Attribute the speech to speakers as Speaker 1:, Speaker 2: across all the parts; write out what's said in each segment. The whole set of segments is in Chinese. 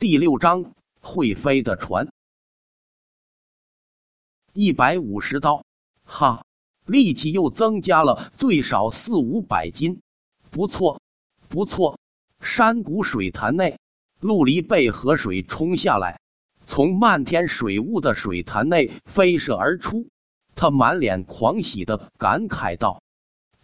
Speaker 1: 第六章会飞的船，一百五十刀，哈，力气又增加了最少四五百斤，不错，不错。山谷水潭内，陆离被河水冲下来，从漫天水雾的水潭内飞射而出。他满脸狂喜的感慨道：“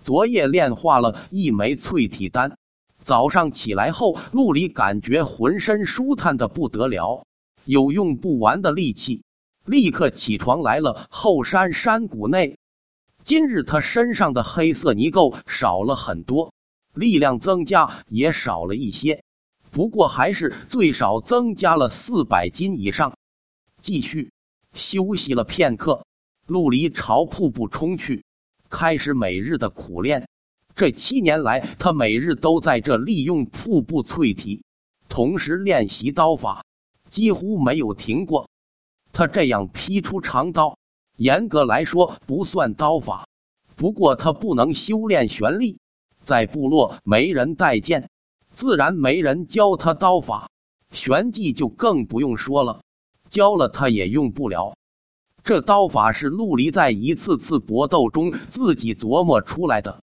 Speaker 1: 昨夜炼化了一枚淬体丹，早上起来后，陆离感觉浑身舒坦的不得了，有用不完的力气。立刻起床来了后山山谷内。今日他身上的黑色泥垢少了很多。”力量增加也少了一些，不过还是最少增加了四百斤以上。继续休息了片刻，陆离朝瀑布冲去，开始每日的苦练。这七年来，他每日都在这利用瀑布淬体，同时练习刀法，几乎没有停过。他这样劈出长刀，严格来说不算刀法，不过他不能修炼玄力。在部落没人待见，自然没人教他刀法，玄技就更不用说了，教了他也用不了。这刀法是陆离在一次次搏斗中自己琢磨出来的。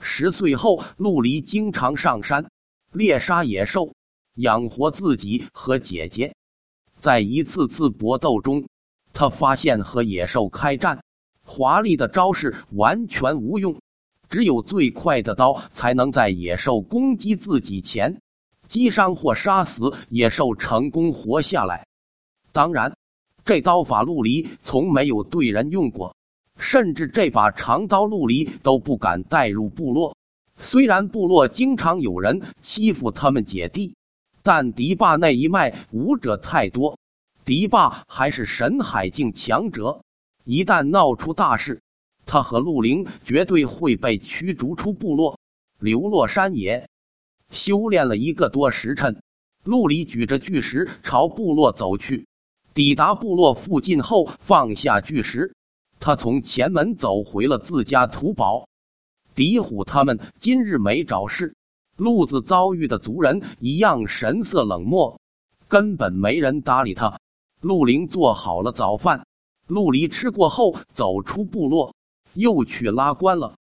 Speaker 1: 十岁后，陆离经常上山猎杀野兽，养活自己和姐姐。在一次次搏斗中，他发现和野兽开战，华丽的招式完全无用。只有最快的刀才能在野兽攻击自己前击伤或杀死野兽，成功活下来。当然，这刀法陆离从没有对人用过，甚至这把长刀陆离都不敢带入部落。虽然部落经常有人欺负他们姐弟，但迪霸那一脉武者太多，迪霸还是神海境强者，一旦闹出大事。他和陆灵绝对会被驱逐出部落，流落山野。修炼了一个多时辰，陆离举着巨石朝部落走去。抵达部落附近后，放下巨石，他从前门走回了自家土堡。狄虎他们今日没找事，路子遭遇的族人一样神色冷漠，根本没人搭理他。陆灵做好了早饭，陆离吃过后走出部落。又去拉关了，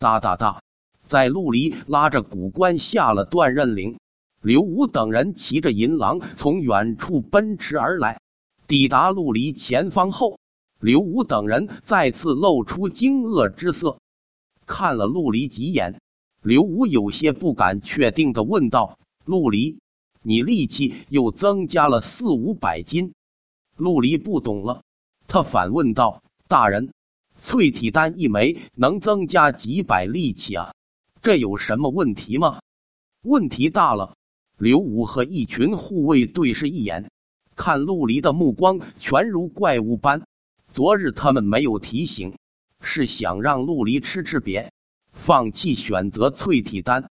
Speaker 1: 哒哒哒，在陆离拉着古关下了断刃岭。刘武等人骑着银狼从远处奔驰而来，抵达陆离前方后，刘武等人再次露出惊愕之色，看了陆离几眼。刘武有些不敢确定的问道：“陆离，你力气又增加了四五百斤？”陆离不懂了，他反问道：“大人。”淬体丹一枚能增加几百力气啊？这有什么问题吗？问题大了！刘武和一群护卫对视一眼，看陆离的目光全如怪物般。昨日他们没有提醒，是想让陆离吃吃瘪，放弃选择淬体丹。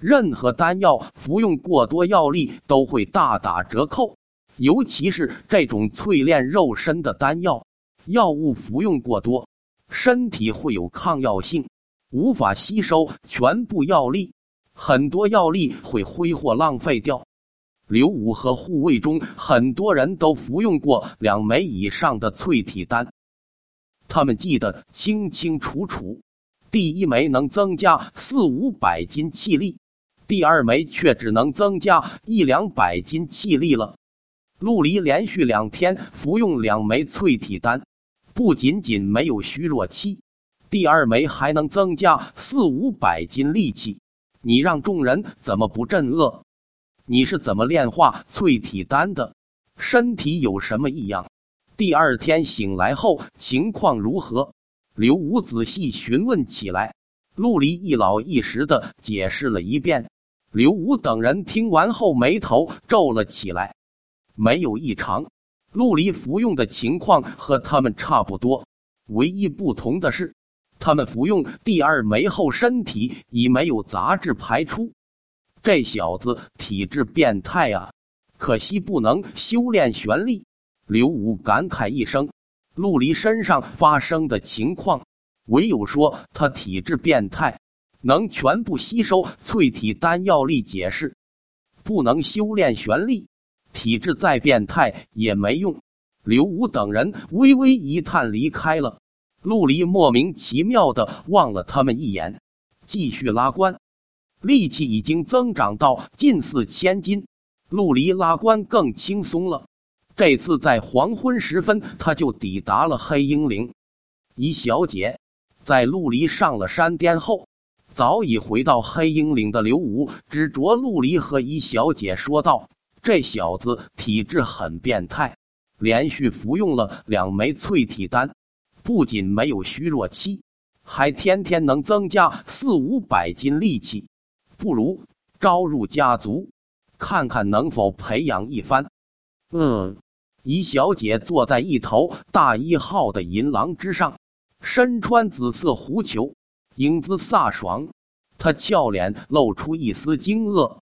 Speaker 1: 任何丹药服用过多，药力都会大打折扣，尤其是这种淬炼肉身的丹药，药物服用过多。身体会有抗药性，无法吸收全部药力，很多药力会挥霍浪费掉。刘武和护卫中很多人都服用过两枚以上的淬体丹，他们记得清清楚楚。第一枚能增加四五百斤气力，第二枚却只能增加一两百斤气力了。陆离连续两天服用两枚淬体丹。不仅仅没有虚弱期，第二枚还能增加四五百斤力气。你让众人怎么不震愕？你是怎么炼化淬体丹的？身体有什么异样？第二天醒来后情况如何？刘武仔细询问起来。陆离一老一实的解释了一遍。刘武等人听完后眉头皱了起来，没有异常。陆离服用的情况和他们差不多，唯一不同的是，他们服用第二枚后，身体已没有杂质排出。这小子体质变态啊！可惜不能修炼玄力。刘武感慨一声，陆离身上发生的情况，唯有说他体质变态，能全部吸收淬体丹药力解释，不能修炼玄力。体质再变态也没用。刘武等人微微一叹，离开了。陆离莫名其妙的望了他们一眼，继续拉关。力气已经增长到近似千斤，陆离拉关更轻松了。这次在黄昏时分，他就抵达了黑鹰岭。一小姐在陆离上了山巅后，早已回到黑鹰岭的刘武指着陆离和一小姐说道：“这小子体质很变态。”连续服用了两枚淬体丹，不仅没有虚弱期，还天天能增加四五百斤力气。不如招入家族，看看能否培养一番。嗯，一小姐坐在一头大一号的银狼之上，身穿紫色狐裘，英姿飒爽。她俏脸露出一丝惊愕，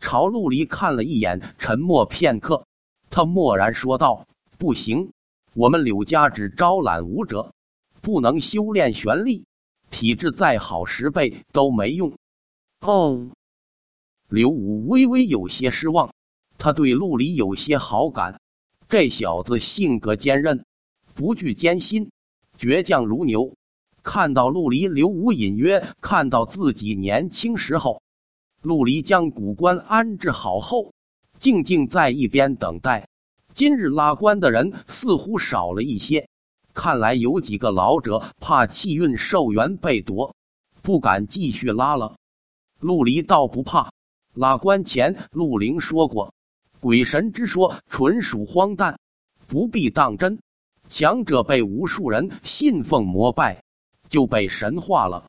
Speaker 1: 朝陆离看了一眼，沉默片刻，她默然说道。不行，我们柳家只招揽武者，不能修炼玄力，体质再好十倍都没用。哦，刘武微微有些失望，他对陆离有些好感，这小子性格坚韧，不惧艰辛，倔强如牛。看到陆离，刘武隐约看到自己年轻时候。陆离将古棺安置好后，静静在一边等待。今日拉棺的人似乎少了一些，看来有几个老者怕气运寿元被夺，不敢继续拉了。陆离倒不怕，拉关前陆灵说过，鬼神之说纯属荒诞，不必当真。强者被无数人信奉膜拜，就被神化了；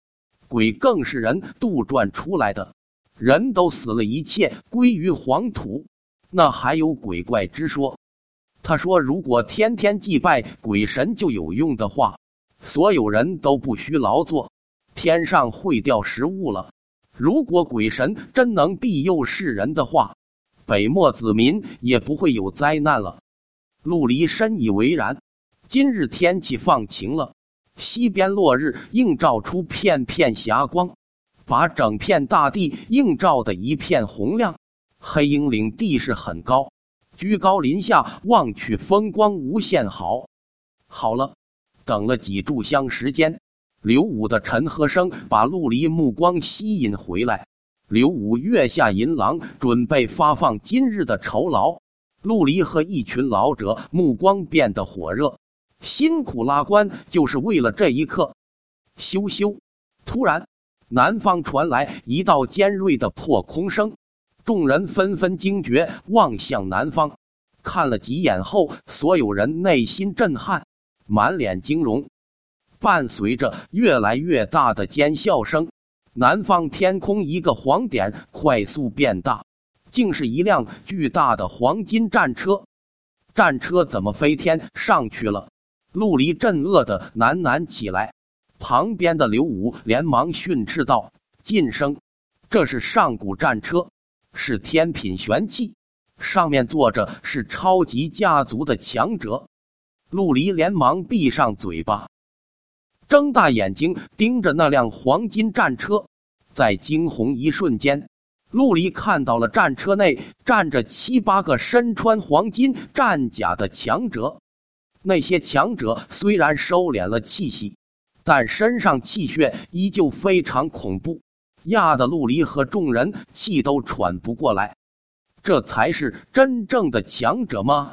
Speaker 1: 鬼更是人杜撰出来的，人都死了，一切归于黄土，那还有鬼怪之说？他说：“如果天天祭拜鬼神就有用的话，所有人都不需劳作，天上会掉食物了。如果鬼神真能庇佑世人的话，北漠子民也不会有灾难了。”陆离深以为然。今日天气放晴了，西边落日映照出片片霞光，把整片大地映照的一片红亮。黑鹰岭地势很高。居高临下望去，风光无限好。好了，等了几炷香时间，刘武的沉喝声把陆离目光吸引回来。刘武跃下银狼，准备发放今日的酬劳。陆离和一群老者目光变得火热，辛苦拉关就是为了这一刻。羞羞！突然，南方传来一道尖锐的破空声。众人纷纷惊觉，望向南方，看了几眼后，所有人内心震撼，满脸惊容。伴随着越来越大的尖笑声，南方天空一个黄点快速变大，竟是一辆巨大的黄金战车。战车怎么飞天上去了？陆离震愕的喃喃起来。旁边的刘武连忙训斥道：“晋升，这是上古战车。”是天品玄器，上面坐着是超级家族的强者。陆离连忙闭上嘴巴，睁大眼睛盯着那辆黄金战车。在惊鸿一瞬间，陆离看到了战车内站着七八个身穿黄金战甲的强者。那些强者虽然收敛了气息，但身上气血依旧非常恐怖。压得陆离和众人气都喘不过来，这才是真正的强者吗？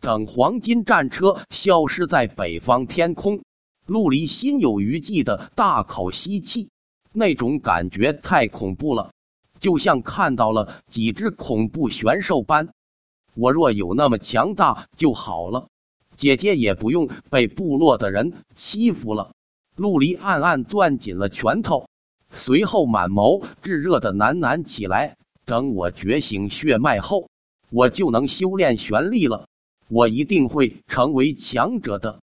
Speaker 1: 等黄金战车消失在北方天空，陆离心有余悸的大口吸气，那种感觉太恐怖了，就像看到了几只恐怖玄兽般。我若有那么强大就好了，姐姐也不用被部落的人欺负了。陆离暗暗攥紧了拳头。随后满眸炙热的喃喃起来：“等我觉醒血脉后，我就能修炼玄力了。我一定会成为强者的。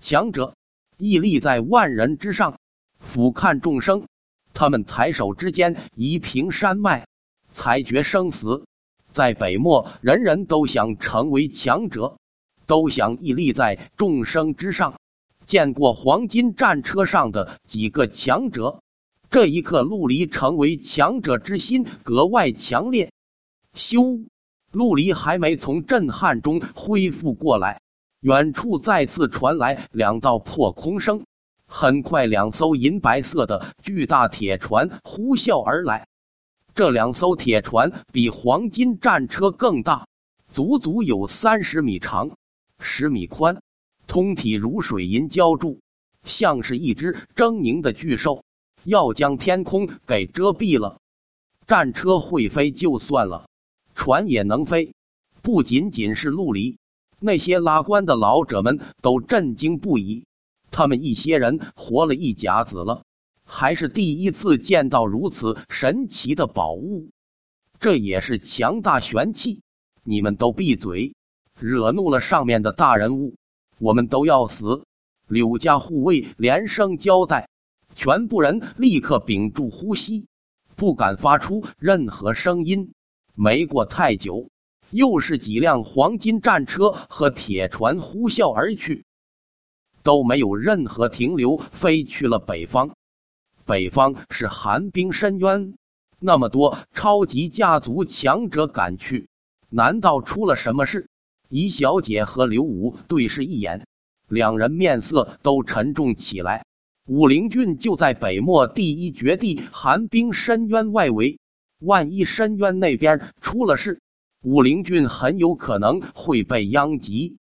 Speaker 1: 强者屹立在万人之上，俯瞰众生。他们抬手之间，移平山脉，裁决生死。在北漠，人人都想成为强者，都想屹立在众生之上。见过黄金战车上的几个强者。”这一刻，陆离成为强者之心格外强烈。咻！陆离还没从震撼中恢复过来，远处再次传来两道破空声。很快，两艘银白色的巨大铁船呼啸而来。这两艘铁船比黄金战车更大，足足有三十米长，十米宽，通体如水银浇筑，像是一只狰狞的巨兽，要将天空给遮蔽了。战车会飞就算了。船也能飞，不仅仅是陆离，那些拉棺的老者们都震惊不已。他们一些人活了一甲子了，还是第一次见到如此神奇的宝物。这也是强大玄气！你们都闭嘴，惹怒了上面的大人物，我们都要死！柳家护卫连声交代，全部人立刻屏住呼吸，不敢发出任何声音。没过太久，又是几辆黄金战车和铁船呼啸而去，都没有任何停留，飞去了北方。北方是寒冰深渊，那么多超级家族强者赶去，难道出了什么事？怡小姐和刘武对视一眼，两人面色都沉重起来。武陵郡就在北漠第一绝地寒冰深渊外围。万一深渊那边出了事，武陵郡很有可能会被殃及。